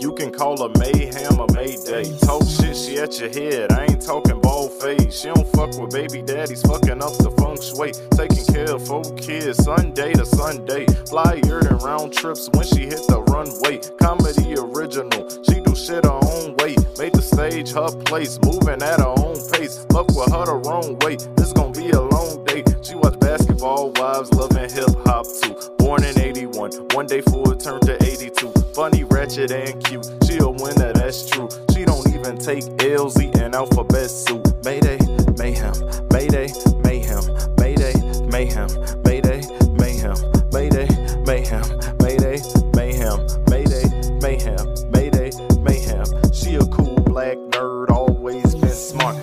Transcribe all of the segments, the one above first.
You can call her Mayhem or Mayday. Talk shit, she at your head. I ain't talking bald face. She don't fuck with baby daddies, fucking up the feng shui. Taking care of four kids, Sunday to Sunday. Flyer than round trips when she hit the runway. Comedy original, she do shit her own way. Made the stage her place, moving at her own pace. Fuck with her the wrong way. This gon' be a long day. She watch basketball wives, loving hip hop too. Born in 81, one day full turned to 82. Funny, ratchet, and cute. She a winner, that's true. She don't even take L's, eating alphabet soup. Mayday, mayhem, mayday, mayhem, mayday, mayhem, mayday, mayhem, mayday, mayhem, mayday, mayhem, mayday, mayhem, mayday, mayhem. She a cool black nerd, always been smart.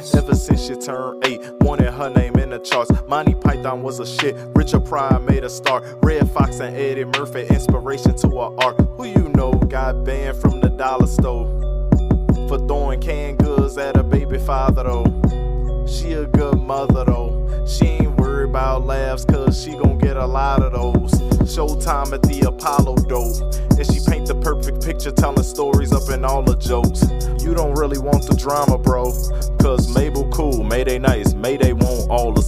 Since she turned eight, wanted her name in the charts. Monty Python was a shit. Richard Pryor made a start. Redd Foxx and Eddie Murphy, inspiration to her art. Who you know got banned from the dollar store for throwing canned goods at a baby father though. She a good mother though. She ain't worried about laughs cause she gon' get a lot of those. Showtime at the Apollo though. And she paint the perfect picture telling stories up in all the jokes. You don't really want the drama, bro. Cause Mabel cool, Mayday nice, Mayday want all the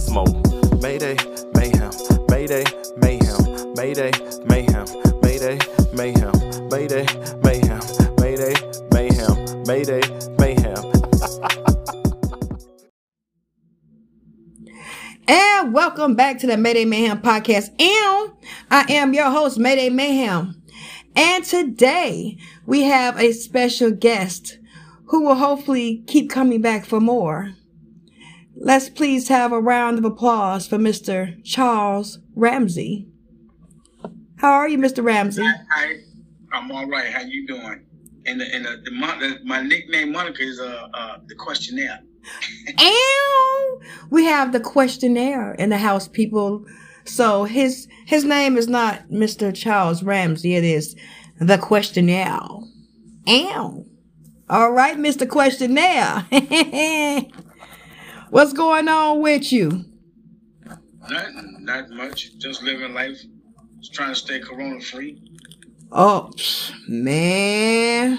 back to the Mayday Mayhem podcast. And I am your host, Mayday Mayhem. And today we have a special guest who will hopefully keep coming back for more. Let's please have a round of applause for Mr. Charles Ramsey. How are you, Mr. Ramsey? Hi, I'm all right. How you doing? And the, and the, the, my nickname moniker is uh, uh the questionnaire. And we have the questionnaire in the house, people. So his his name is not Mr. Charles Ramsey. It is the questionnaire. Ow. All right, Mr. Questionnaire. What's going on with you? Nothing, not much. Just living life. Just trying to stay corona free. Oh man.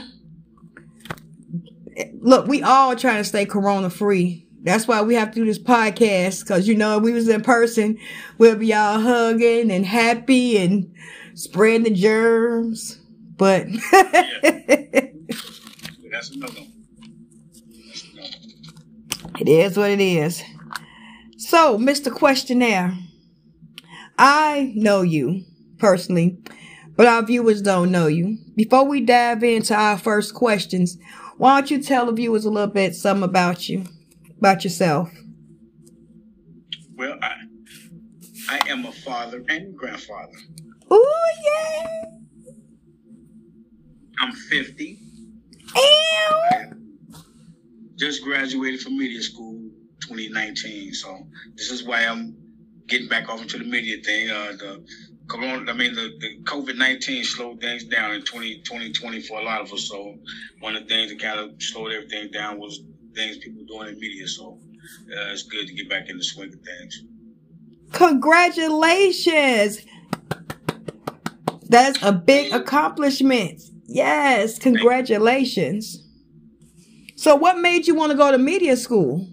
Look, we all trying to stay corona free. That's why we have to do this podcast. Cause you know, if we was in person, we'll be all hugging and happy and spreading the germs. But That's another one. That's another one. it is what it is. So, Mr. Questionnaire, I know you personally, but our viewers don't know you. Before we dive into our first questions, why don't you tell the viewers a little bit something about you, about yourself? Well, I I am a father and grandfather. Ooh, yeah. I'm 50. Ew. Just graduated from media school 2019. So this is why I'm getting back off into the media thing. Uh, the corona, I mean, the, the COVID 19 slowed things down in 20, 2020 for a lot of us. So one of the things that kind of slowed everything down was things people doing in media. So uh, it's good to get back in the swing of things. Congratulations. That's a big accomplishment. Yes, congratulations. So what made you want to go to media school?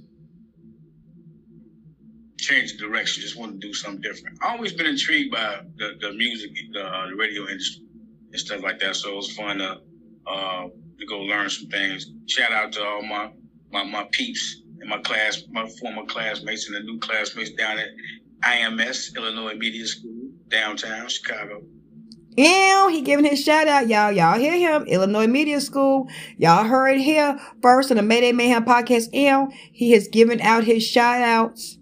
Change the direction, just want to do something different. I always been intrigued by the, the music, the, uh, the radio industry and stuff like that. So it was fun to uh, to go learn some things. Shout out to all my my, my peeps in my class, my former classmates and the new classmates down at IMS, Illinois Media School, downtown Chicago. Ew, he giving his shout out, y'all. Y'all hear him? Illinois Media School. Y'all heard here first on the Mayday Mayhem podcast. Ew, he has given out his shout outs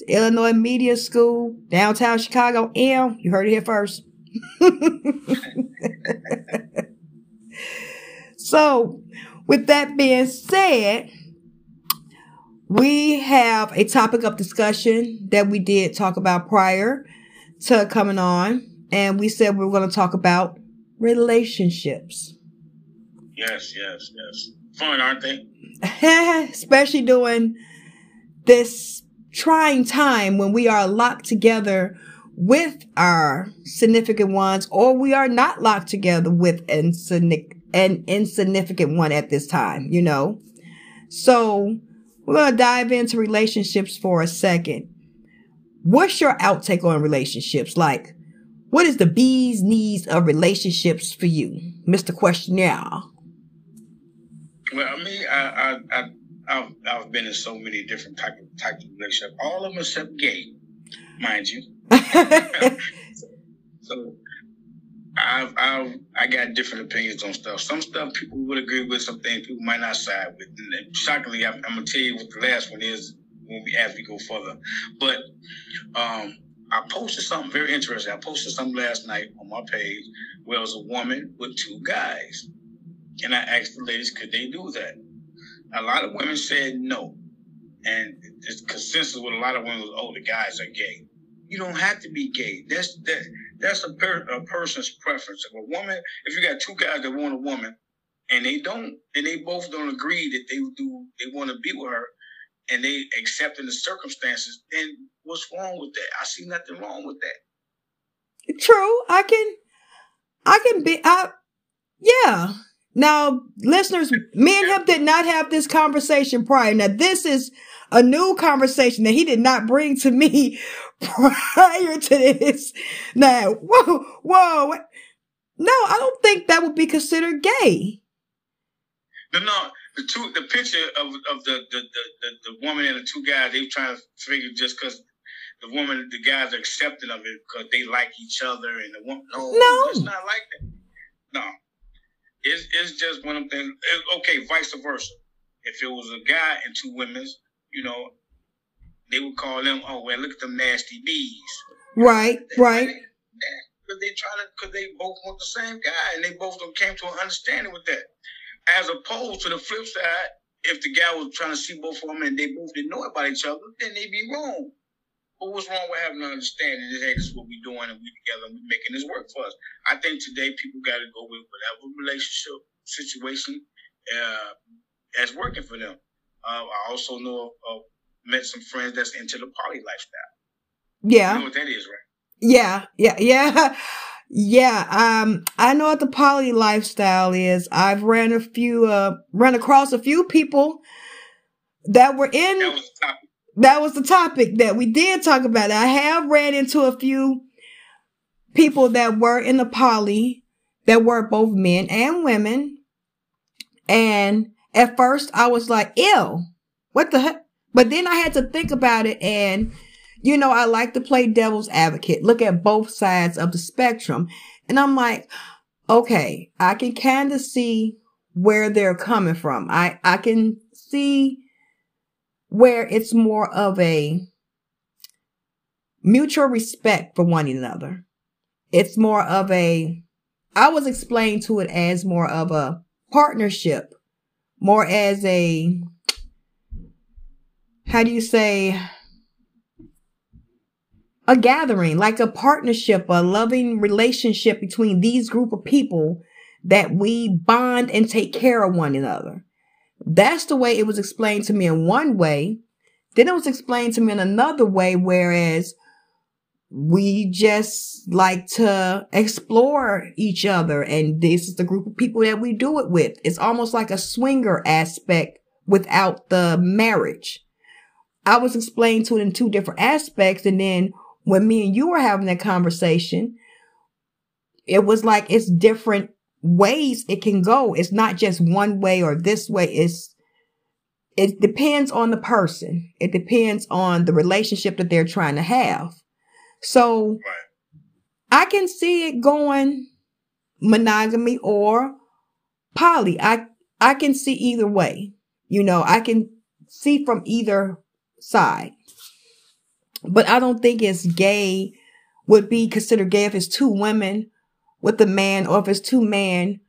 to Illinois Media School, downtown Chicago. Ew, you heard it here first. so, with that being said, we have a topic of discussion that we did talk about prior to coming on and we said we were going to talk about relationships, Yes, yes, yes. Fun, aren't they? especially during this trying time when we are locked together with our significant ones, or we are not locked together with a significant an insignificant one at this time, you know? So we're going to dive into relationships for a second. What's your outtake on relationships? Like, what is the bee's knees of relationships for you, Mr. Questionnaire? Well, I mean, I, I, I, I've, I've been in so many different type of types of relationships, all of them except gay, mind you. so I've, I've I got different opinions on stuff. Some stuff people would agree with, some things people might not side with. And shockingly, I'm, I'm, gonna tell you what the last one is when we as we go further. But um, I posted something very interesting. I posted something last night on my page where it was a woman with two guys, and I asked the ladies, could they do that? A lot of women said no, and it's consensus with a lot of women was, oh, the guys are gay. You don't have to be gay. That's that that's a, per, a person's preference. If a woman, if you got two guys that want a woman, and they don't, and they both don't agree that they do, they want to be with her, and they accept in the circumstances, then what's wrong with that? I see nothing wrong with that. True, I can, I can be, I, yeah. Now, listeners, me and him did not have this conversation prior. Now, this is a new conversation that he did not bring to me prior to this. Now, whoa, whoa. No, I don't think that would be considered gay. No, no. The two, the picture of, of the, the, the, the, woman and the two guys, they were trying to figure just because the woman, the guys are accepting of it because they like each other and the woman, no, no, it's not like that. No, it's, it's just one of them things. Okay, vice versa. If it was a guy and two women, you know, they would call them, oh well, look at them nasty bees. Right, right. Because they trying to, because they both want the same guy, and they both don't came to an understanding with that. As opposed to the flip side, if the guy was trying to see both of them and they both didn't know about each other, then they'd be wrong. But what's wrong with having an understanding that hey, this is what we're doing and we're together and we're making this work for us? I think today people got to go with whatever relationship situation uh, that's working for them. Uh, I also know of met some friends that's into the poly lifestyle. Yeah. You know what that is, right? Yeah, yeah, yeah. Yeah, um, I know what the poly lifestyle is. I've ran a few, uh, run across a few people that were in. That was the topic. That was the topic that we did talk about. I have ran into a few people that were in the poly that were both men and women. And at first I was like, ew, what the heck? But then I had to think about it and, you know, I like to play devil's advocate, look at both sides of the spectrum. And I'm like, okay, I can kind of see where they're coming from. I, I can see where it's more of a mutual respect for one another. It's more of a, I was explained to it as more of a partnership, more as a how do you say, a gathering, like a partnership, a loving relationship between these group of people that we bond and take care of one another. That's the way it was explained to me in one way. Then it was explained to me in another way, whereas we just like to explore each other. And this is the group of people that we do it with. It's almost like a swinger aspect without the marriage. I was explained to it in two different aspects. And then when me and you were having that conversation, it was like it's different ways it can go. It's not just one way or this way. It's, it depends on the person. It depends on the relationship that they're trying to have. So I can see it going monogamy or poly. I, I can see either way. You know, I can see from either side. But I don't think it's gay would be considered gay if it's two women with a man or if it's two men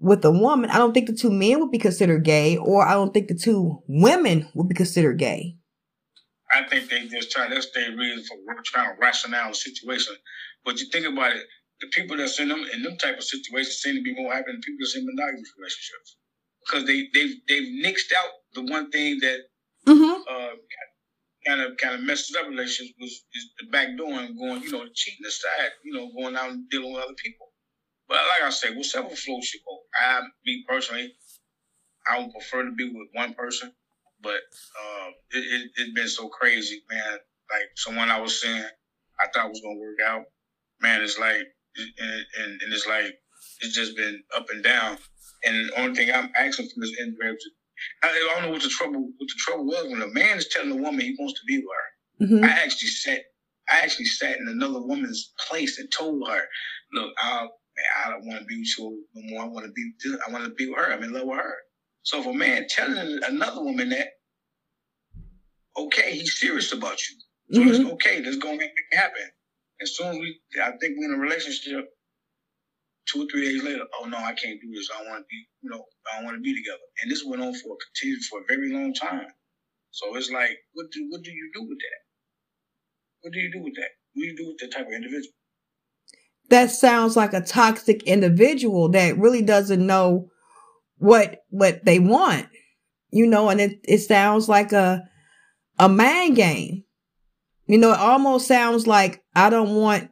with a woman. I don't think the two men would be considered gay or I don't think the two women would be considered gay. I think they just try that's their reason for trying to rationalize the situation. But you think about it, the people that's in them in them type of situations seem to be more happy than people that's in monogamous relationships. Because they they've they've nixed out the one thing that mm-hmm. uh, kind of kind of messes up relationships was is the back door and going, you know, cheating aside, you know, going out and dealing with other people. But like I said, whichever floats your boat. I, me personally, I would prefer to be with one person, but uh, it, it, it's been so crazy, man. Like someone I was saying, I thought was gonna work out. Man, it's like, and, and, and it's like, it's just been up and down. And the only thing I'm asking from this individual, I, I don't know what the trouble, what the trouble was when a man is telling a woman he wants to be with her. Mhm. I actually sat, I actually sat in another woman's place and told her, "Look, I, I don't want to be with you no more. I want to be, I want to be with her. I'm in love with her." So if a man telling another woman that, okay, he's serious about you. So Mhm. it's okay. Let's go make it happen. As soon as we, I think we're in a relationship. Two or three days later, oh no, I can't do this. I want to be, you know, I don't want to be together. And this went on for continued for a very long time. So it's like, what do what do you do with that? What do you do with that? What do you do with that type of individual? that sounds like a toxic individual that really doesn't know what what they want you know and it, it sounds like a a mind game you know it almost sounds like i don't want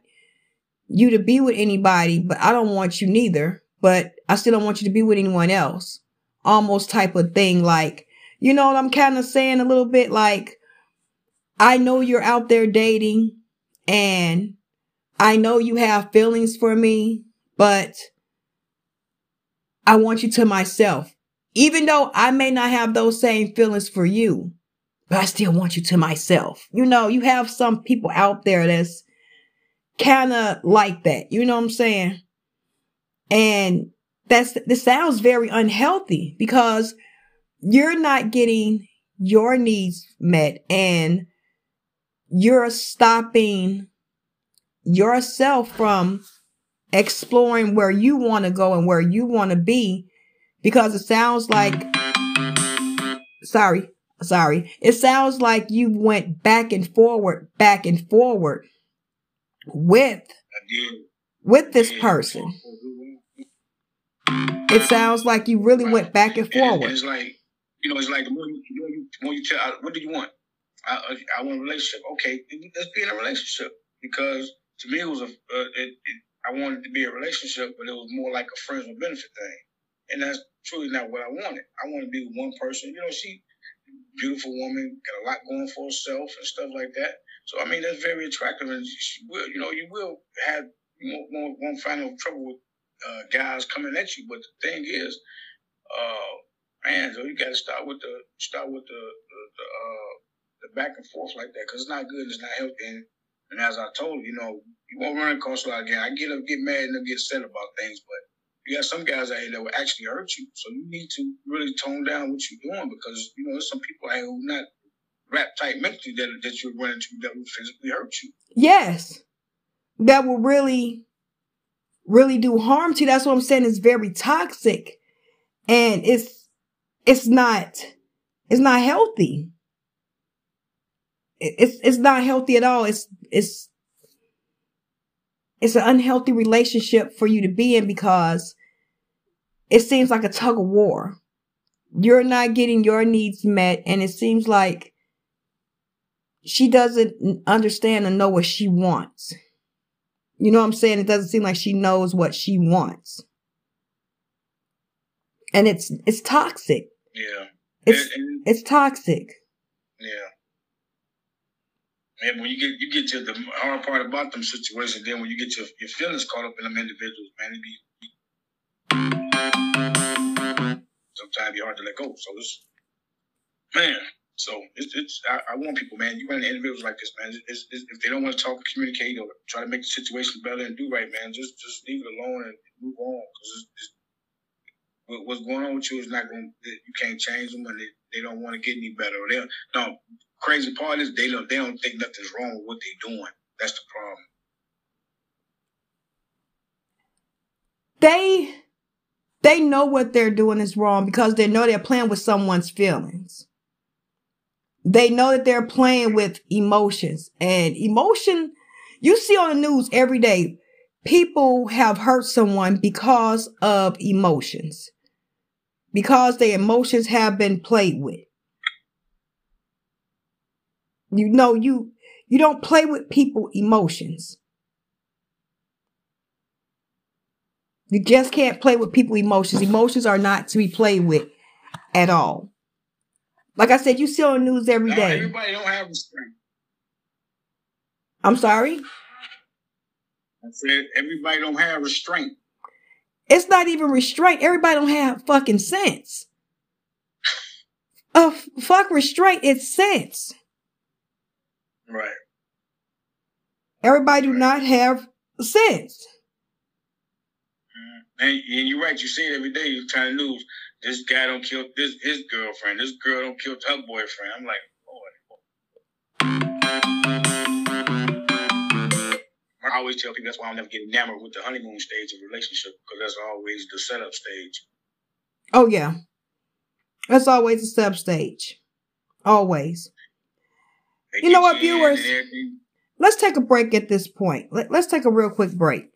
you to be with anybody but i don't want you neither but i still don't want you to be with anyone else almost type of thing like you know what i'm kind of saying a little bit like i know you're out there dating and I know you have feelings for me, but I want you to myself. Even though I may not have those same feelings for you, but I still want you to myself. You know, you have some people out there that's kind of like that. You know what I'm saying? And that's, this sounds very unhealthy because you're not getting your needs met and you're stopping yourself from exploring where you want to go and where you want to be because it sounds like sorry sorry it sounds like you went back and forward back and forward with with this person it sounds like you really went back and And- and forward it's like, you know, it's like the more you, the more you, the more you tell, what do you want? I, I, want a relationship. Okay, let's be in a relationship because to me it was a, uh, it, it, I wanted to be a relationship, but it was more like a friends with benefit thing, and that's truly not what I wanted. I want to be with one person. You know, she beautiful woman, got a lot going for herself and stuff like that. So I mean, that's very attractive, and she will, you know, you will have you won't, won't, find no trouble with uh, guys coming at you. But the thing is, uh, man, so you got to start with the start with the the, the, uh, the back and forth like that because it's not good. It's not healthy. And, and as I told you, you know, you won't run across a lot again. I get up, get mad, and get upset about things, but you got some guys out here that will actually hurt you. So you need to really tone down what you're doing because you know there's some people out here who not rap type mentally that that you're running to that will physically hurt you. yes. That will really really do harm to you. That's what i'm saying. It's very toxic. And it's it's not it's not healthy. It's it's not healthy at all. It's it's it's an unhealthy relationship for you to be in because it seems like a tug of war. You're not getting your needs met and it seems like she doesn't understand and know what she wants you know what I'm saying? It doesn't seem like she knows what she wants. And it's it's toxic. Yeah, It's and, and, it's toxic. yeah. Man, when you get you get to the hard part about them situations, then when you get your, your feelings caught up in them individuals, man, it be sometimes be hard to let go. So it's man. So it's it's I, I want people, man. You run individuals like this, man. It's, it's, if they don't want to talk, communicate, or try to make the situation better and do right, man, just just leave it alone and move on. Because what's going on with you is not going. You can't change them, and they, they don't want to get any better. They no. Crazy part is they don't they don't think nothing's wrong with what they're doing. That's the problem. They they know what they're doing is wrong because they know they're playing with someone's feelings. They know that they're playing with emotions and emotion you see on the news every day people have hurt someone because of emotions. Because their emotions have been played with. You know you you don't play with people emotions. You just can't play with people emotions. Emotions are not to be played with at all. Like I said, you see on news every day. Everybody don't have restraint. I'm sorry? I said everybody don't have restraint. It's not even restraint. Everybody don't have fucking sense. Uh, fuck restraint, it's sense. Right. Everybody do not have sense. Mm-hmm. And, and you're right. You see it every day. You turn the news. This guy don't kill this his girlfriend. This girl don't kill her boyfriend. I'm like, boy. I always tell people that's why I'll never get enamored with the honeymoon stage of relationship because that's always the setup stage. Oh yeah, that's always the setup stage. Always. They you know what, viewers? Let's take a break at this point. Let, let's take a real quick break.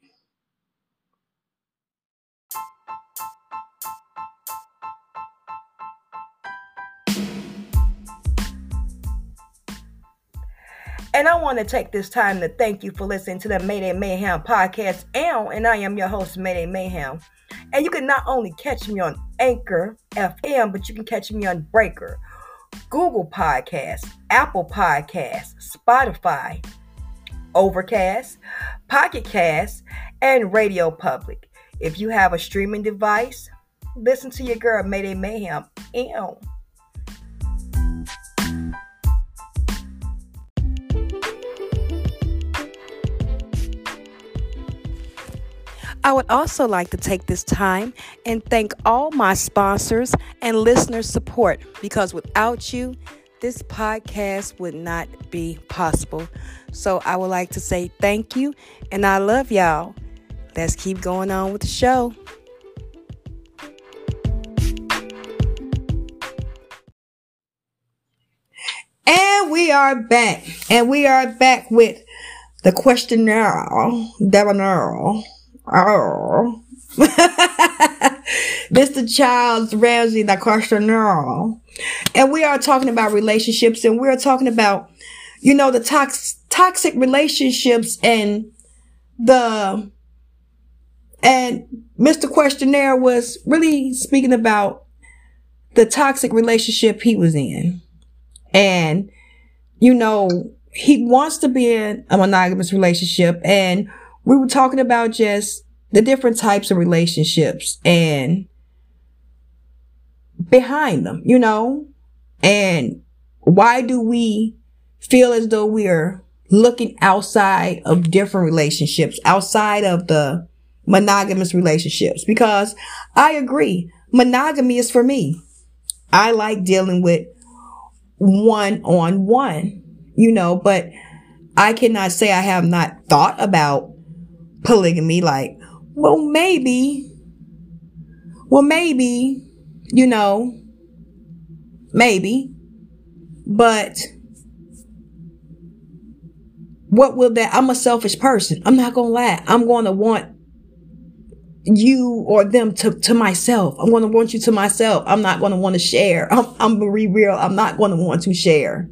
And I want to take this time to thank you for listening to the Mayday Mayhem podcast. and I am your host, Mayday Mayhem. And you can not only catch me on Anchor FM, but you can catch me on Breaker, Google Podcasts, Apple Podcasts, Spotify, Overcast, Pocket Cast, and Radio Public. If you have a streaming device, listen to your girl Mayday Mayhem. Ew. I would also like to take this time and thank all my sponsors and listeners' support because without you, this podcast would not be possible. So I would like to say thank you and I love y'all. Let's keep going on with the show. And we are back. And we are back with the questionnaire, debonair. Oh. Mr. Charles Ramsey, the questionnaire. And we are talking about relationships and we're talking about, you know, the tox- toxic relationships and the, and Mr. Questionnaire was really speaking about the toxic relationship he was in. And, you know, he wants to be in a monogamous relationship and we were talking about just the different types of relationships and behind them, you know, and why do we feel as though we are looking outside of different relationships, outside of the monogamous relationships? Because I agree, monogamy is for me. I like dealing with one on one, you know, but I cannot say I have not thought about polygamy. Like, well, maybe, well, maybe, you know, maybe, but what will that? I'm a selfish person. I'm not going to lie. I'm going to want you or them to, to myself. I'm going to want you to myself. I'm not going to want to share. I'm, I'm going to be real. I'm not going to want to share.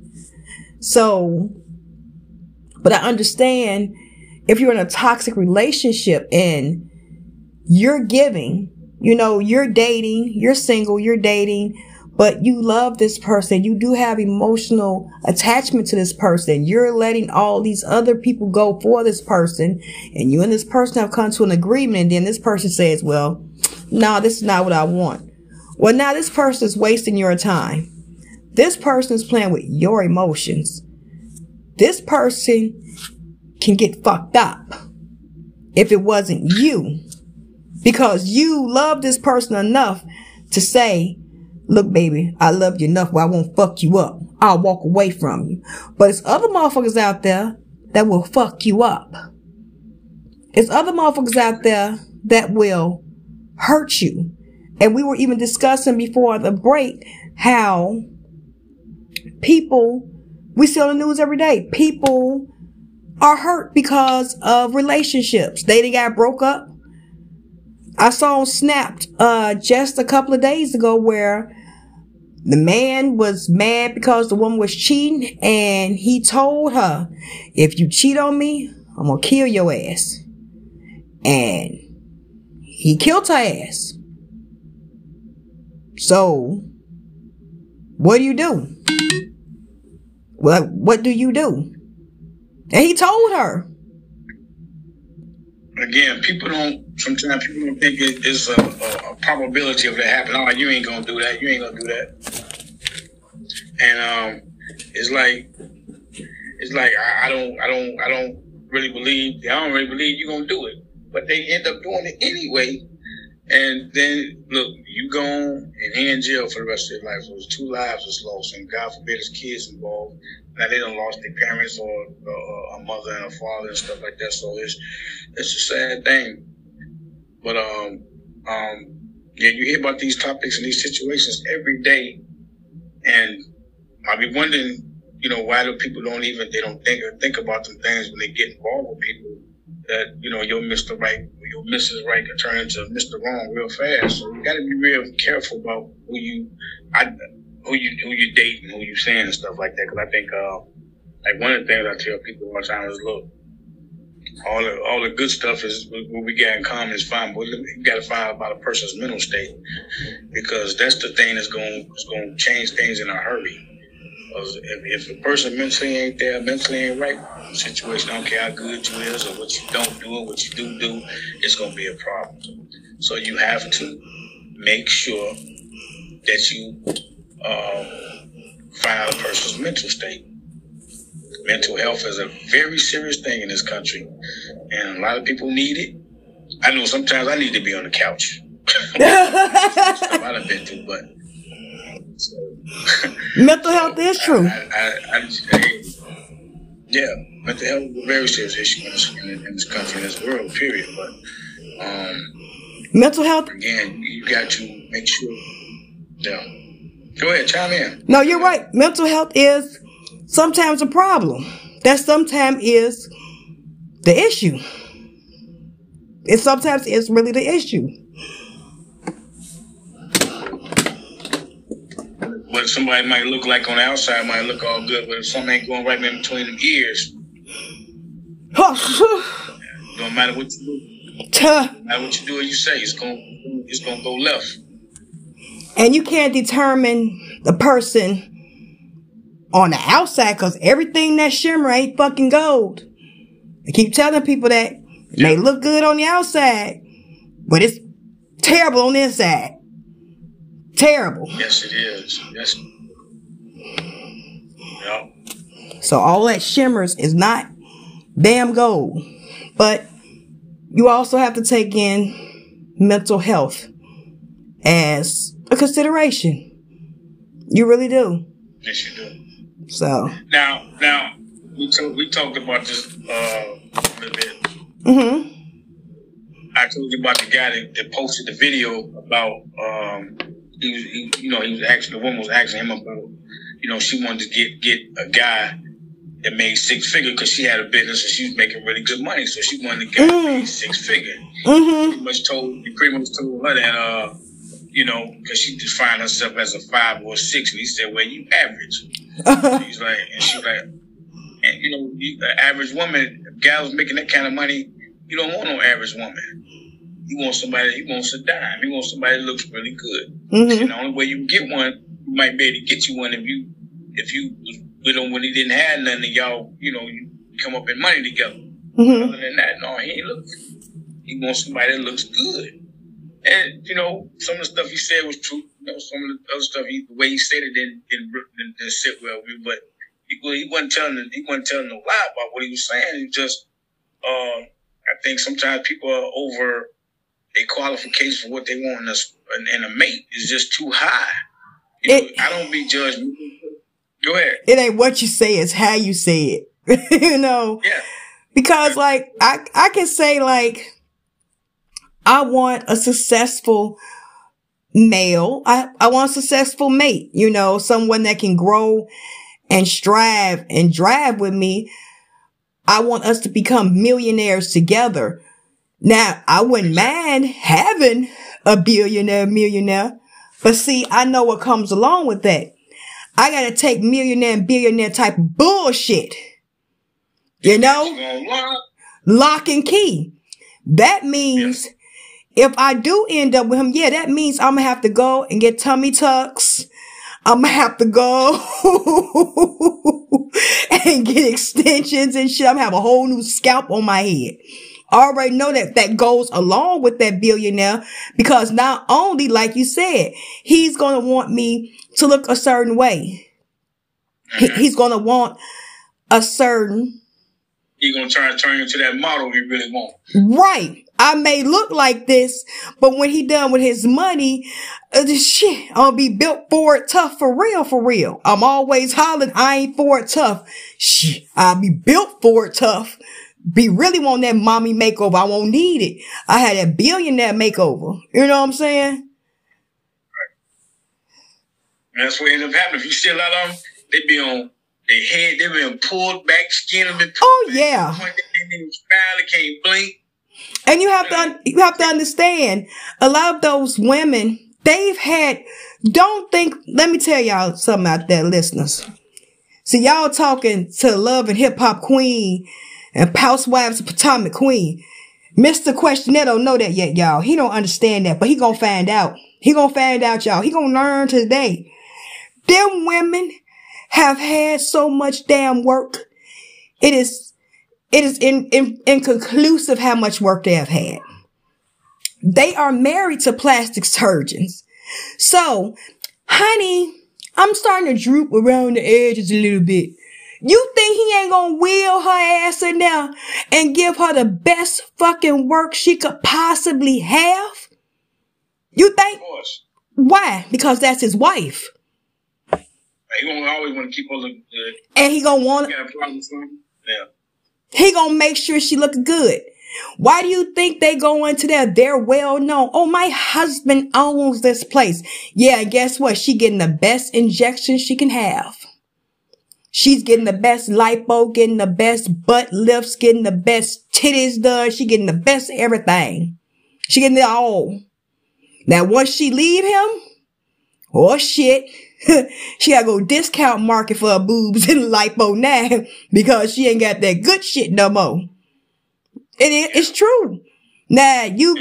So, but I understand if you're in a toxic relationship and you're giving, you know, you're dating, you're single, you're dating, but you love this person. You do have emotional attachment to this person. You're letting all these other people go for this person and you and this person have come to an agreement. And then this person says, well, no, nah, this is not what I want. Well, now this person is wasting your time. This person is playing with your emotions. This person can get fucked up if it wasn't you. Because you love this person enough to say, look, baby, I love you enough where I won't fuck you up. I'll walk away from you. But it's other motherfuckers out there that will fuck you up. It's other motherfuckers out there that will hurt you. And we were even discussing before the break how people, we see on the news every day, people are hurt because of relationships. They got broke up. I saw snapped uh, just a couple of days ago where the man was mad because the woman was cheating and he told her, if you cheat on me, I'm going to kill your ass. And he killed her ass. So, what do you do? Well, what do you do? And he told her. Again, people don't. Sometimes people don't think it is a, a, a probability of that happening. Oh, you ain't gonna do that. You ain't gonna do that. And um, it's like, it's like I, I don't, I don't, I don't really believe. I don't really believe you're gonna do it, but they end up doing it anyway. And then look, you gone and he in jail for the rest of your life. So two lives was lost, and God forbid his kids involved. Now they don't lost their parents or, or a mother and a father and stuff like that. So it's it's a sad thing. But um um yeah, you hear about these topics and these situations every day, and I be wondering, you know, why do people don't even they don't think or think about them things when they get involved with people that you know miss the right, you'll miss the right, can turn into Mr. Wrong real fast. So you got to be real careful about who you, I, who you who you dating, who you saying and stuff like that. Because I think, uh, like one of the things I tell people all the time is, look, all the all the good stuff is what we got in common is fine, but you got to find out about a person's mental state because that's the thing that's going to change things in a hurry. If, if a person mentally ain't there, mentally ain't right, situation, I don't care how good you is or what you don't do or what you do do, it's going to be a problem. So you have to make sure that you uh, find out a person's mental state. Mental health is a very serious thing in this country, and a lot of people need it. I know sometimes I need to be on the couch. I've been through, but mental health is true. I, I, I, yeah, mental health is a very serious issue in this, in, in this country, in this world, period. But um, mental health again, you got to make sure. Yeah. Go ahead, chime in. No, you're right. Mental health is sometimes a problem. That sometimes is the issue. It sometimes is really the issue. What somebody might look like on the outside might look all good, but if something ain't going right in between them ears, don't matter what you do. No matter what you do or you say, it's gonna it's gonna go left. And you can't determine the person on the outside because everything that shimmer ain't fucking gold. I keep telling people that it may look good on the outside, but it's terrible on the inside. Terrible. Yes, it is. Yes. Yep. So all that shimmers is not damn gold. But you also have to take in mental health as a consideration. You really do. Yes, you do. So now, now we talk, we talked about this uh, a little bit. Mm-hmm. I told you about the guy that, that posted the video about um, he was, he, you know, he was asking the woman was asking him about, you know, she wanted to get get a guy that made six figure because she had a business and she was making really good money, so she wanted to get mm. six figure. Mm-hmm. Pretty much told, he pretty much told her that, uh, you know, because she defined herself as a five or a six, and he said, "Well, you average." She's like, and she's like, and you know, you, an average woman, gals making that kind of money, you don't want no average woman. He wants somebody. He wants a dime. He wants somebody that looks really good. Mm-hmm. And the only way you get one, you might be able to get you one if you if you with him when he didn't have nothing. And y'all, you know, you come up in money together. Mm-hmm. Other than that, no, he ain't look. He wants somebody that looks good. And you know, some of the stuff he said was true. You know, some of the other stuff, he, the way he said it didn't didn't, didn't, didn't sit well with me. But he, he wasn't telling he wasn't telling a lie about what he was saying. He just, uh, I think sometimes people are over their qualifications for what they want in a, in a mate is just too high. You it, know, I don't be judged. Go ahead. It ain't what you say, it's how you say it. you know? Yeah. Because like, I, I can say like, I want a successful male. I, I want a successful mate, you know, someone that can grow and strive and drive with me. I want us to become millionaires together. Now, I wouldn't mind having a billionaire millionaire, but see, I know what comes along with that. I gotta take millionaire and billionaire type bullshit. You know? Lock and key. That means if I do end up with him, yeah, that means I'm gonna have to go and get tummy tucks. I'm gonna have to go and get extensions and shit. I'm gonna have a whole new scalp on my head. Already know that that goes along with that billionaire because not only, like you said, he's gonna want me to look a certain way. He's gonna want a certain. He's gonna try to turn into that model he really wants. Right. I may look like this, but when he done with his money, uh, shit, I'll be built for it tough for real, for real. I'm always hollering, I ain't for it tough. Shit, I'll be built for it tough. Be really want that mommy makeover. I won't need it. I had a billionaire makeover. You know what I'm saying? Right. And that's what ended up happening. If you see a lot of them, they be on their head, they been pulled back, skin them Oh back, yeah. They can't blink. And you have to you have to understand a lot of those women they've had don't think let me tell y'all something out there listeners. See y'all talking to love and hip hop queen and housewives of Potomac queen. Mr. Questionnaire don't know that yet, y'all. He don't understand that, but he gonna find out. He gonna find out, y'all. He gonna learn today. Them women have had so much damn work. It is it is in, in, inconclusive how much work they have had. They are married to plastic surgeons. So, honey, I'm starting to droop around the edges a little bit. You think he ain't gonna wheel her ass in there and give her the best fucking work she could possibly have? You think? Why? Because that's his wife. He gonna always want to keep her look good. And he gonna want. Yeah. He gonna make sure she look good. Why do you think they go into there? They're well known. Oh, my husband owns this place. Yeah, guess what? She getting the best injection she can have. She's getting the best lipo, getting the best butt lifts, getting the best titties done. She getting the best everything. She getting it all. Now, once she leave him, oh shit, she gotta go discount market for her boobs and lipo now because she ain't got that good shit no more. It, it's true. Now you,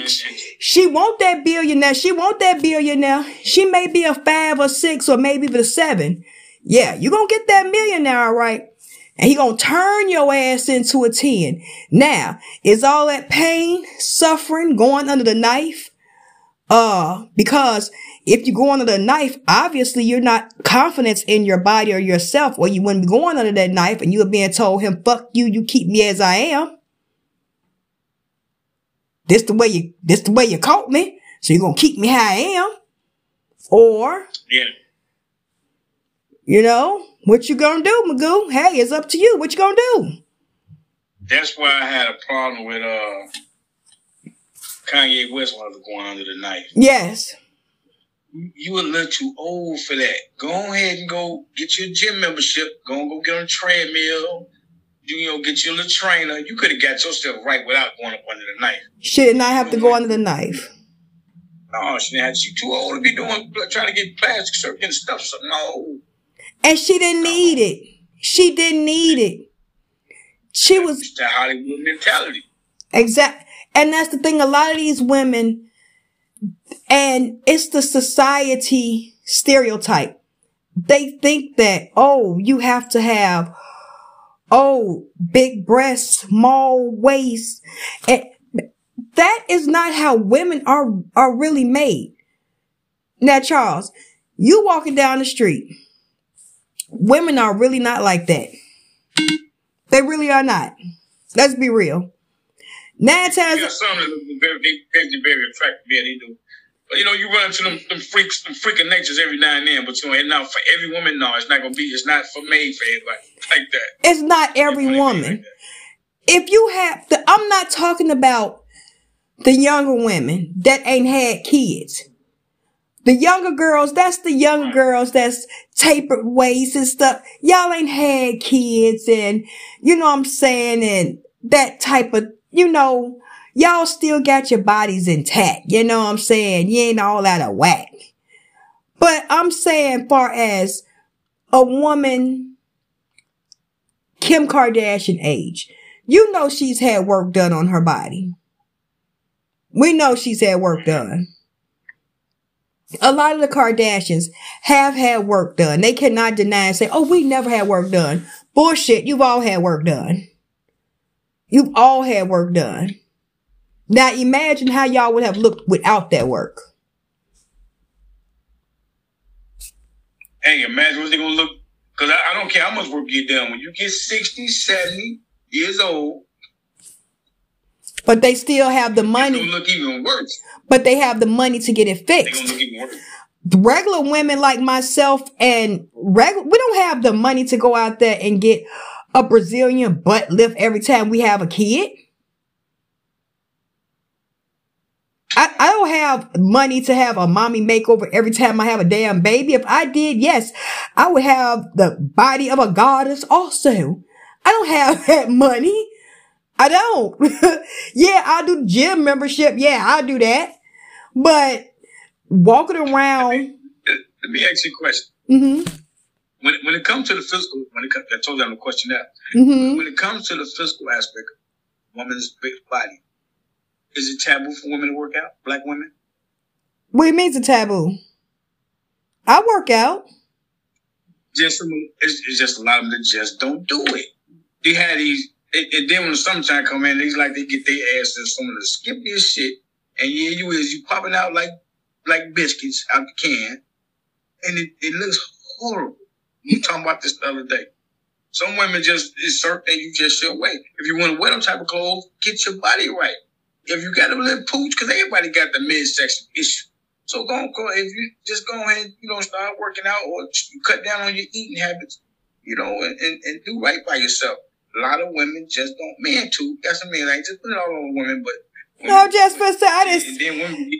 she want that billionaire. She want that billionaire. She may be a five or six or maybe a seven. Yeah, you gonna get that millionaire, all right? And he gonna turn your ass into a 10. Now, is all that pain, suffering, going under the knife? Uh, because if you go under the knife, obviously you're not confident in your body or yourself, or you wouldn't be going under that knife and you are being told him, fuck you, you keep me as I am. This the way you, this the way you caught me. So you're going to keep me how I am. Or, yeah. You know, what you gonna do, Magoo? Hey, it's up to you. What you gonna do? That's why I had a problem with, uh, Kanye West wanted to go under the knife. Yes you a little too old for that. Go ahead and go get your gym membership. Go and go get on a treadmill. You know, get your little trainer. You could have got yourself right without going up under the knife. She did not have to go under the knife. No, she didn't have. She too old to be doing trying to get plastic surgery and stuff. So no. And she didn't need it. She didn't need it. She was the Hollywood mentality. Exact. And that's the thing. A lot of these women and it's the society stereotype. They think that, oh, you have to have, oh, big breasts, small waist. And that is not how women are, are really made. Now, Charles, you walking down the street. Women are really not like that. They really are not. Let's be real. Nine times. Yeah, some of them very, very, very attractive. Yeah, they do. But you know, you run into them, them freaks, them freaking natures every now and then. But you know, and now for every woman, no, it's not gonna be. It's not for made for everybody like that. It's not every it's woman. Like if you have, the, I'm not talking about the younger women that ain't had kids. The younger girls, that's the young girls that's tapered waist and stuff. Y'all ain't had kids and, you know what I'm saying, and that type of you know, y'all still got your bodies intact. You know what I'm saying? You ain't all out of whack. But I'm saying far as a woman, Kim Kardashian age, you know she's had work done on her body. We know she's had work done. A lot of the Kardashians have had work done. They cannot deny and say, oh, we never had work done. Bullshit. You've all had work done. You've all had work done. Now imagine how y'all would have looked without that work. Hey, imagine what they're gonna look. Cause I, I don't care how much work you get done. When you get 60, 70 years old, But they still have the it's money. gonna look even worse. But they have the money to get it fixed. gonna look even worse. regular women like myself and regular, we don't have the money to go out there and get a Brazilian butt lift every time we have a kid. I, I don't have money to have a mommy makeover every time I have a damn baby. If I did, yes, I would have the body of a goddess also. I don't have that money. I don't. yeah, I do gym membership. Yeah, I do that. But walking around, Let me ask you a question. hmm When, when it comes to the physical, when it comes, I told you I'm a question now. hmm When it comes to the physical aspect of woman's body, is it taboo for women to work out? Black women? What do you mean it's a taboo? I work out. Just it's, it's just a lot of them that just don't do it. They had these, and, and then when the summertime come in, they like they get their ass in some of the skippiest shit, and yeah, you is you popping out like like biscuits out the can, and it, it looks horrible. You talking about this the other day. Some women just certain things you just should wait. If you want to wear them type of clothes, get your body right. If you got a little pooch, because everybody got the midsection issue. So go on, go if you just go ahead, you know, start working out or cut down on your eating habits, you know, and, and, and do right by yourself. A lot of women just don't men too. That's a man. I ain't just put it all on women, but No, just for I and then women.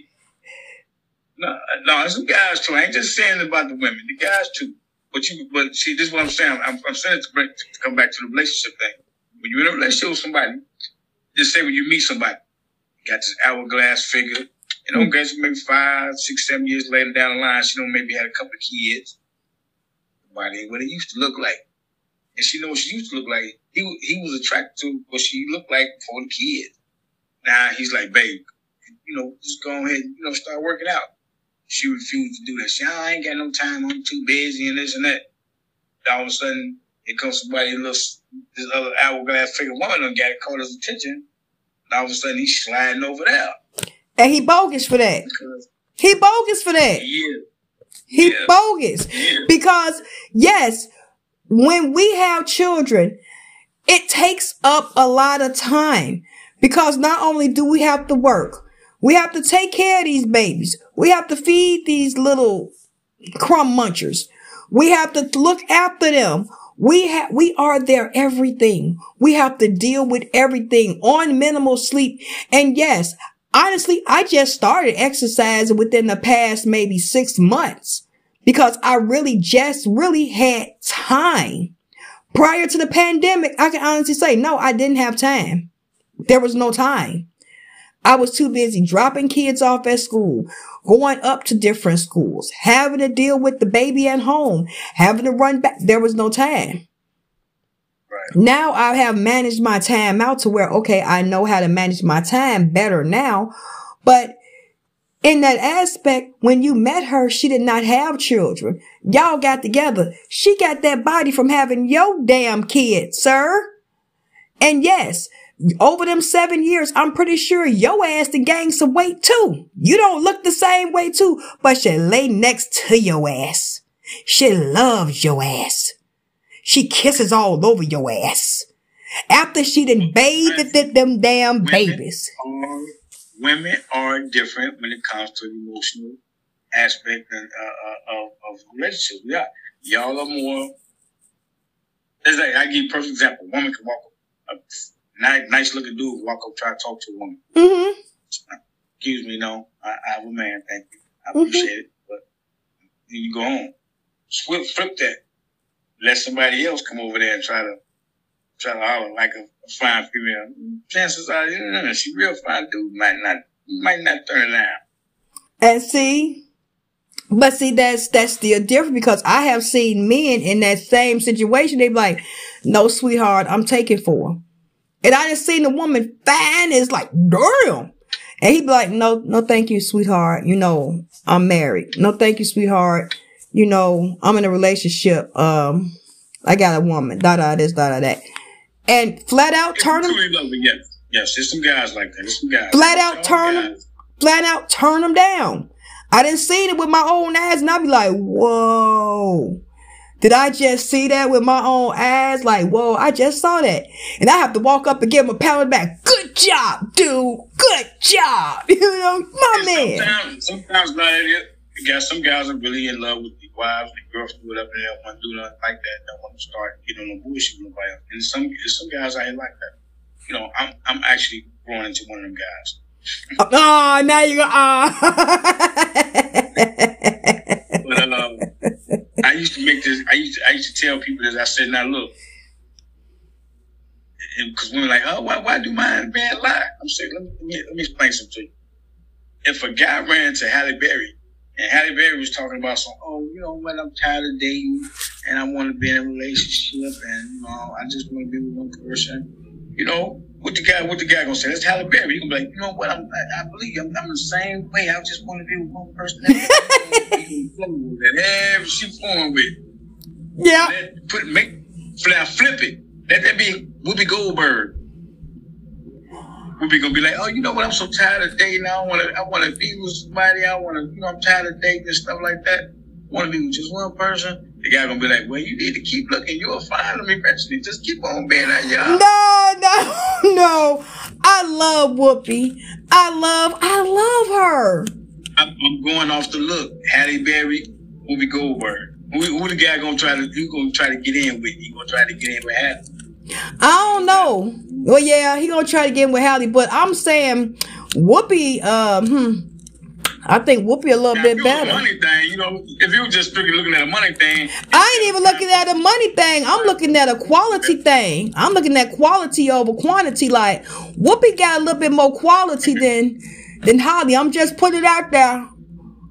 No, no, it's some guys too. I ain't just saying about the women. The guys too. But you, but see, this is what I'm saying. I'm, I'm saying it to, bring, to come back to the relationship thing. When you're in a relationship with somebody, just say when you meet somebody, you got this hourglass figure. You know, hmm. guess maybe five, six, seven years later down the line, she know maybe had a couple of kids. Body ain't what it used to look like. And she know what she used to look like. He he was attracted to what she looked like for the kids. Now he's like, babe, you know, just go ahead, you know, start working out. She refused to do that. She, "Oh, I ain't got no time. I'm too busy and this and that. All of a sudden, here comes somebody, little, this other hourglass figure woman done got it, caught his attention. And all of a sudden, he's sliding over there. and he bogus for that. Because, He bogus for that. yeah, He Yeah. bogus. yeah. Because yes, when we have children, it takes up a lot of time because not only do we have to work, we have to take care of these babies. We have to feed these little crumb munchers. We have to look after them. We we are their everything. We have to deal with everything on minimal sleep. And yes, honestly, I just started exercising within the past maybe six months because I really just really had time. Prior to the pandemic, I can honestly say, no, I didn't have time. There was no time. I was too busy dropping kids off at school, going up to different schools, having to deal with the baby at home, having to run back. There was no time. Right. Now I have managed my time out to where, okay, I know how to manage my time better now. But in that aspect, when you met her, she did not have children. Y'all got together. She got that body from having your damn kid, sir. And yes, over them seven years, I'm pretty sure your ass to gained some weight too. You don't look the same way too, but she lay next to your ass. She loves your ass. She kisses all over your ass. After she done bathed them, them damn babies. Um, Women are different when it comes to the emotional aspect of, uh, uh, of, of relationships. We are. Y'all are more. It's like I give you a perfect example. A woman can walk up, a nice, nice looking dude walk up, try to talk to a woman. Mm-hmm. Excuse me, no, I, I'm a man. Thank you. I Mhm. appreciate it. But then you go home, flip, flip that. Let somebody else come over there and try to to holler like a, a fine female. Chances are, you know, she real fine dude might not might not turn down. And see, but see, that's, that's still different because I have seen men in that same situation. They be like, no, sweetheart, I'm taking for. her." And I just seen the woman fine is like, damn. And he'd be like, no, no, thank you, sweetheart. You know, I'm married. No, thank you, sweetheart. You know, I'm in a relationship. Um, I got a woman. Da da this, da da that. And flat out turn him. Yes, yes, there's some guys like that. There's some guys. Flat out turn him. Flat out turn them down. I didn't see it with my own eyes, and I'd be like, whoa. Did I just see that with my own eyes? Like, whoa, I just saw that. And I have to walk up and give him a the back. Good job, dude. Good job. You know, my and man. Sometimes, sometimes not it. Got some guys are really in love with wives and girls do whatever they don't want to do nothing like that. They don't want to start getting on the bullshit with nobody else. And some some guys I ain't like that. You know, I'm I'm actually growing into one of them guys. Oh, now you go. Oh. but um, I used to make this. I used to, I used to tell people this. I said, "Now look, because women like, oh, why why do my man lie?" I'm saying, let me, let me, let me explain something to you. If a guy ran to Halle Berry and Halle Berry was talking about some, oh, you know what, I'm tired of dating and I want to be in a relationship and you know I just want to be with one person, you know, what the guy, what the guy gonna say? That's Halle Berry. He gonna be like, you know what? I'm, I, I believe I'm, I'm, the same way. I just want to be with one person. Whatever she formed with. Yeah. That, put make flip it. Let that be Whoopi Goldberg. Whoopi gonna be like, oh, you know what? I'm so tired of dating. I want to, I want to be with somebody. I want to, you know, I'm tired of dating and stuff like that. Want to be with just one person. The guy gonna be like, well, you need to keep looking. You'll find them eventually. Just keep on being that young. No, no, no. I love Whoopi. I love, I love her. I'm, I'm going off the look. Halle Berry, Whoopi Goldberg. Who, who the guy gonna try to? Who gonna try to get in with? He gonna try to get in with Halle? I don't know. Well, yeah, he gonna try to get in with Halle, but I'm saying Whoopi. Um, hmm, I think Whoopi a little Now, bit if it was a better. money thing, you know, if you were just strictly looking at a money thing, I ain't even looking at a money thing. I'm looking at a quality thing. I'm looking at quality over quantity. Like Whoopi got a little bit more quality than than Halle. I'm just putting it out there.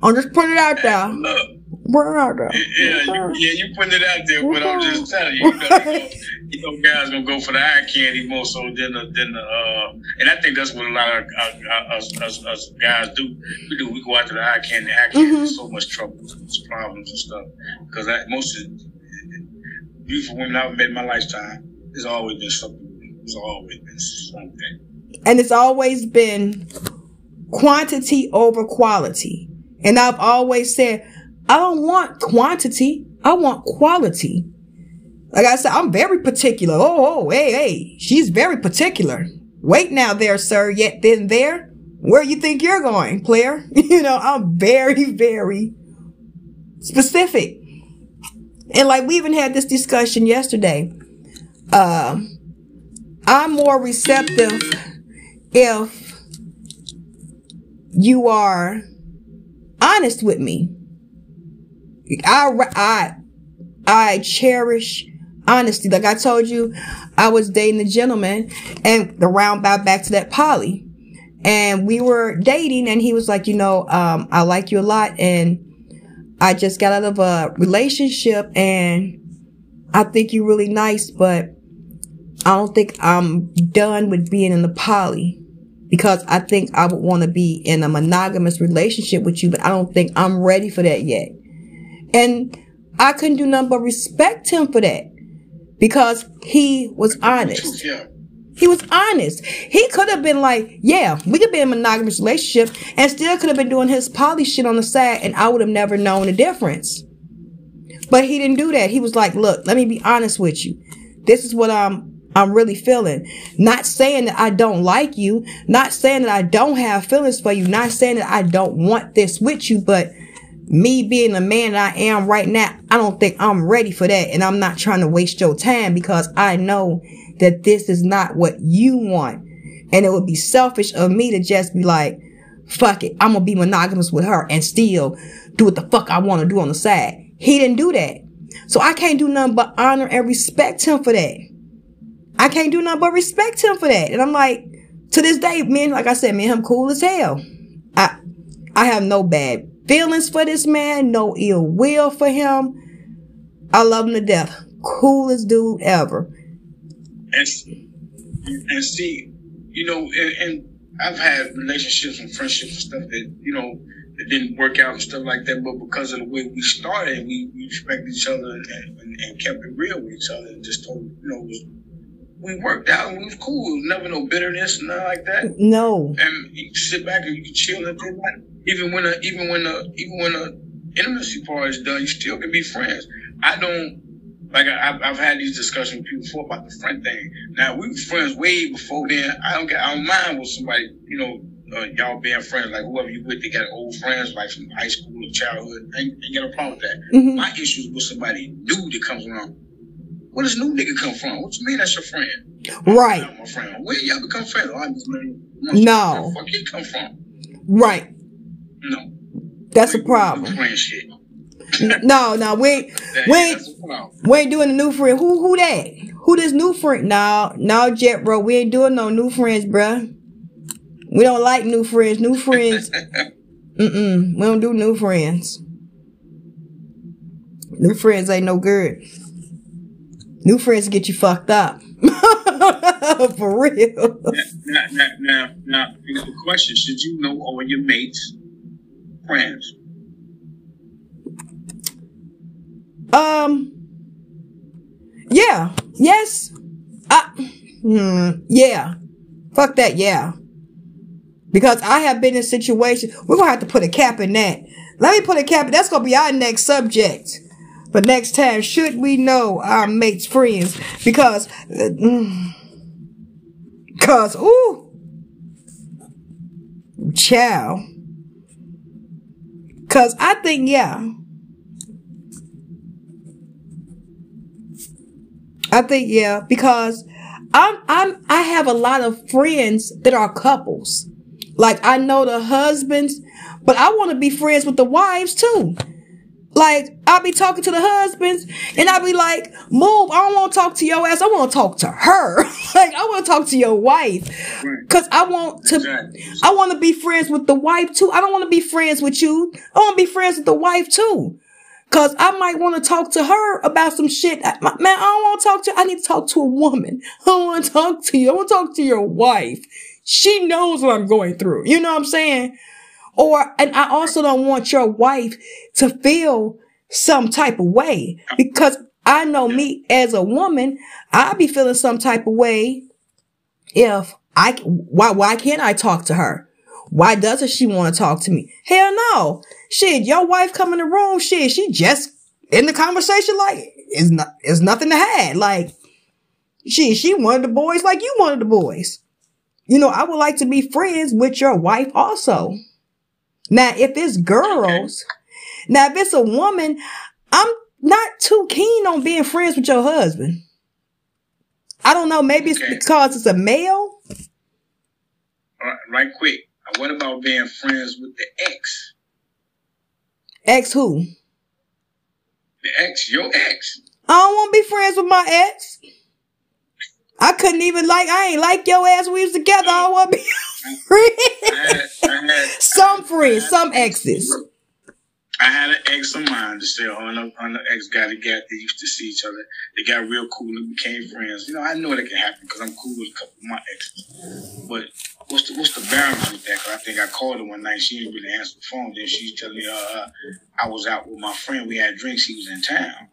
I'm just putting it out there. look, Put it out there. yeah, you, yeah, you putting it out there, but I'm just telling you, you know, you know, guys gonna go for the eye candy more so than the, than the, uh, and I think that's what a lot of uh, us, us, us guys do. We do, we go after the eye candy. Eye candy Mhm. is so much trouble, it's problems and stuff. Because most of beautiful women I've met in my lifetime, there's always been something. There's always been something. and it's always been quantity over quality. And I've always said, I don't want quantity. I want quality. Like I said, I'm very particular. Oh, oh, hey, hey, she's very particular. Wait now there, sir. Yet then there, where you think you're going, player? You know, I'm very, very specific. And like we even had this discussion yesterday. Um, I'm more receptive if you are honest with me. I, I, I cherish honesty. Like I told you, I was dating a gentleman and the roundabout back to that poly. And we were dating and he was like, you know, um, I like you a lot and I just got out of a relationship and I think you're really nice, but I don't think I'm done with being in the poly because I think I would want to be in a monogamous relationship with you, but I don't think I'm ready for that yet. And I couldn't do nothing but respect him for that because he was honest. Yeah. He was honest. He could have been like, yeah, we could be in a monogamous relationship and still could have been doing his poly shit on the side and I would have never known the difference. But he didn't do that. He was like, look, let me be honest with you. This is what I'm I'm really feeling. Not saying that I don't like you, not saying that I don't have feelings for you, not saying that I don't want this with you, but me being the man I am right now, I don't think I'm ready for that. And I'm not trying to waste your time because I know that this is not what you want. And it would be selfish of me to just be like, fuck it, I'm gonna be monogamous with her and still do what the fuck I want to do on the side. He didn't do that. So I can't do nothing but honor and respect him for that. I can't do nothing but respect him for that. And I'm like, to this day, man, like I said, man, I'm cool as hell. I I have no bad feelings for this man, no ill will for him. I love him to death. Coolest dude ever. and and see, you know, and, and I've had relationships and friendships and stuff that you know that didn't work out and stuff like that. But because of the way we started, we, we respected each other and, and, and, kept it real with each other and just told you know was, we worked out and we was cool. Was never no bitterness nothing like that. No. And you sit back and you chill and do that. Even when a, even when a, even when a intimacy part is done, you still can be friends. I don't like I, have had these discussions with people before about the friend thing. Now we were friends way before then. I don't get I don't mind with somebody you know uh, y'all being friends, like whoever you with, they got old friends, like from high school or childhood. Ain't, ain't got a problem with that. Mm-hmm. My issue is with somebody new that comes around. Where does new nigga come from? What you mean that's your friend? Right. my friend. Where y'all become friends? Oh, I just, no. Where the fuck he come from? Right. No. That's a problem. No, no, we ain't, we ain't, we ain't doing a new friend. Who, who that? Who this new friend? No, no, Jet bro. We ain't doing no new friends, bruh. We don't like new friends. New friends. Mm-mm. We don't do new friends. New friends ain't no good. New friends get you fucked up. For real. Now, now, now, now, the question, should you know all your mates' friends? Um, yeah, yes. I, hmm, yeah. Fuck that, yeah. Because I have been in situations, we're gonna have to put a cap in that. Let me put a cap, that's gonna be our next subject. But next time, should we know our mates' friends? Because, uh, mm, ooh, chow. Cause I think, yeah. I think, yeah, because I'm, I'm, I have a lot of friends that are couples. Like I know the husbands, but I want to be friends with the wives too. Like I'll be talking to the husbands and I'll be like, move, I don't want to talk to your ass. I want to talk to her. like I want to talk to your wife. Cause I want to, I want to be friends with the wife too. I don't want to be friends with you. I want to be friends with the wife too. Cause I might want to talk to her about some shit. Man, I don't want to talk to, you. I need to talk to a woman. I don't want to talk to you. I want to talk to your wife. She knows what I'm going through. You know what I'm saying? Or, and I also don't want your wife to feel some type of way because I know me as a woman, I'll be feeling some type of way if I, why, why can't I talk to her? Why doesn't she want to talk to me? Hell no. Shit, your wife come in the room, shit, she just in the conversation like, it's not, it's nothing to have. Like, she, she wanted the boys like you wanted the boys. You know, I would like to be friends with your wife also. Now, if it's girls, now if it's a woman, I'm not too keen on being friends with your husband. I don't know. Maybe okay. it's because it's a male. Right, right quick. What about being friends with the ex? Ex who? The ex, your ex. I don't want to be friends with my ex. I couldn't even like, I ain't like your ass when we was together. I don't want to be friends. some friends, some exes. I had an ex of mine to say on the, on the ex guy that got, they used to see each other. They got real cool and became friends. You know, I know that can happen because I'm cool with a couple of my exes. But what's the, what's the balance with that? Cause I think I called her one night. She didn't really answer the phone. Then she's telling me, uh, I was out with my friend. We had drinks. He was in town.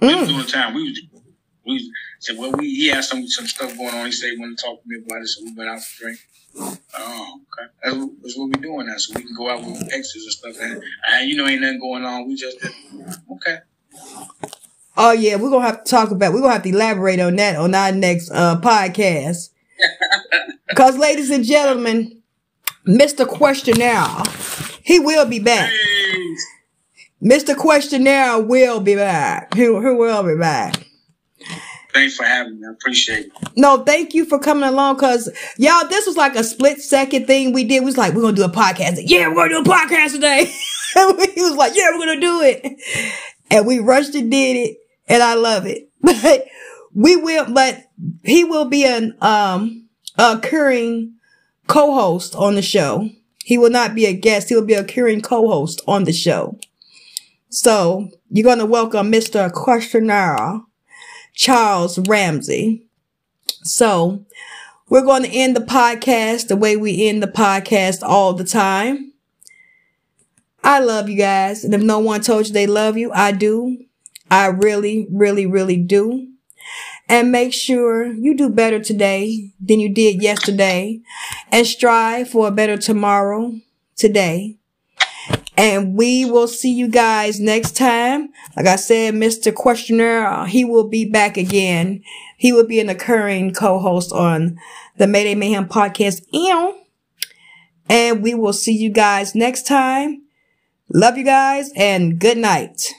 Mm. It was doing time. We was we said, well, we he had some some stuff going on. He said he wanted to talk to me about it, so we went out for drink. Oh, okay. That's, that's what we're doing now, so we can go out with exes and stuff. And, and you know, ain't nothing going on. We just okay. Oh yeah, we're gonna have to talk about. We're gonna have to elaborate on that on our next uh, podcast. Because, ladies and gentlemen, Mr. Questionnaire, he will be back. Hey. Mr. Questionnaire will be back. He, he will be back. Thanks for having me. I appreciate it. No, thank you for coming along because y'all, this was like a split second thing we did. We was like, we're gonna do a podcast. Yeah, we're gonna do a podcast today. he was like, yeah, we're gonna do it. And we rushed and did it. And I love it. But we will, but he will be an um occurring co-host on the show. He will not be a guest. He will be a occurring co-host on the show. So you're to welcome Mr. Questionnaire Charles Ramsey. So we're going to end the podcast the way we end the podcast all the time. I love you guys. And if no one told you they love you, I do. I really, really, really do. And make sure you do better today than you did yesterday and strive for a better tomorrow today. And we will see you guys next time. Like I said, Mr. Questioner, uh, he will be back again. He will be an occurring co-host on the Mayday Mayhaim podcast. And we will see you guys next time. Love you guys and good night.